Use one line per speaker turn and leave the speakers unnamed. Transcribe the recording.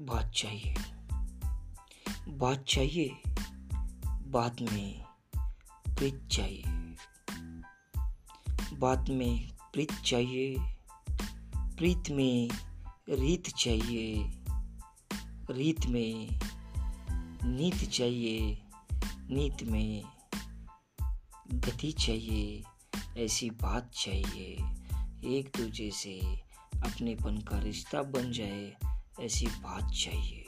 चाहिए। बात चाहिए। बात में प्रीत चाहिए। बात में प्रीत चाहिए। प्रीत में रीत चाहिए। रीत में नीत चाहिए। नीत में गति चाहिए। ऐसी बात चाहिए। एक दूजे से अपनेपन का रिश्ता बन जाए। ऐसी बात चाहिए।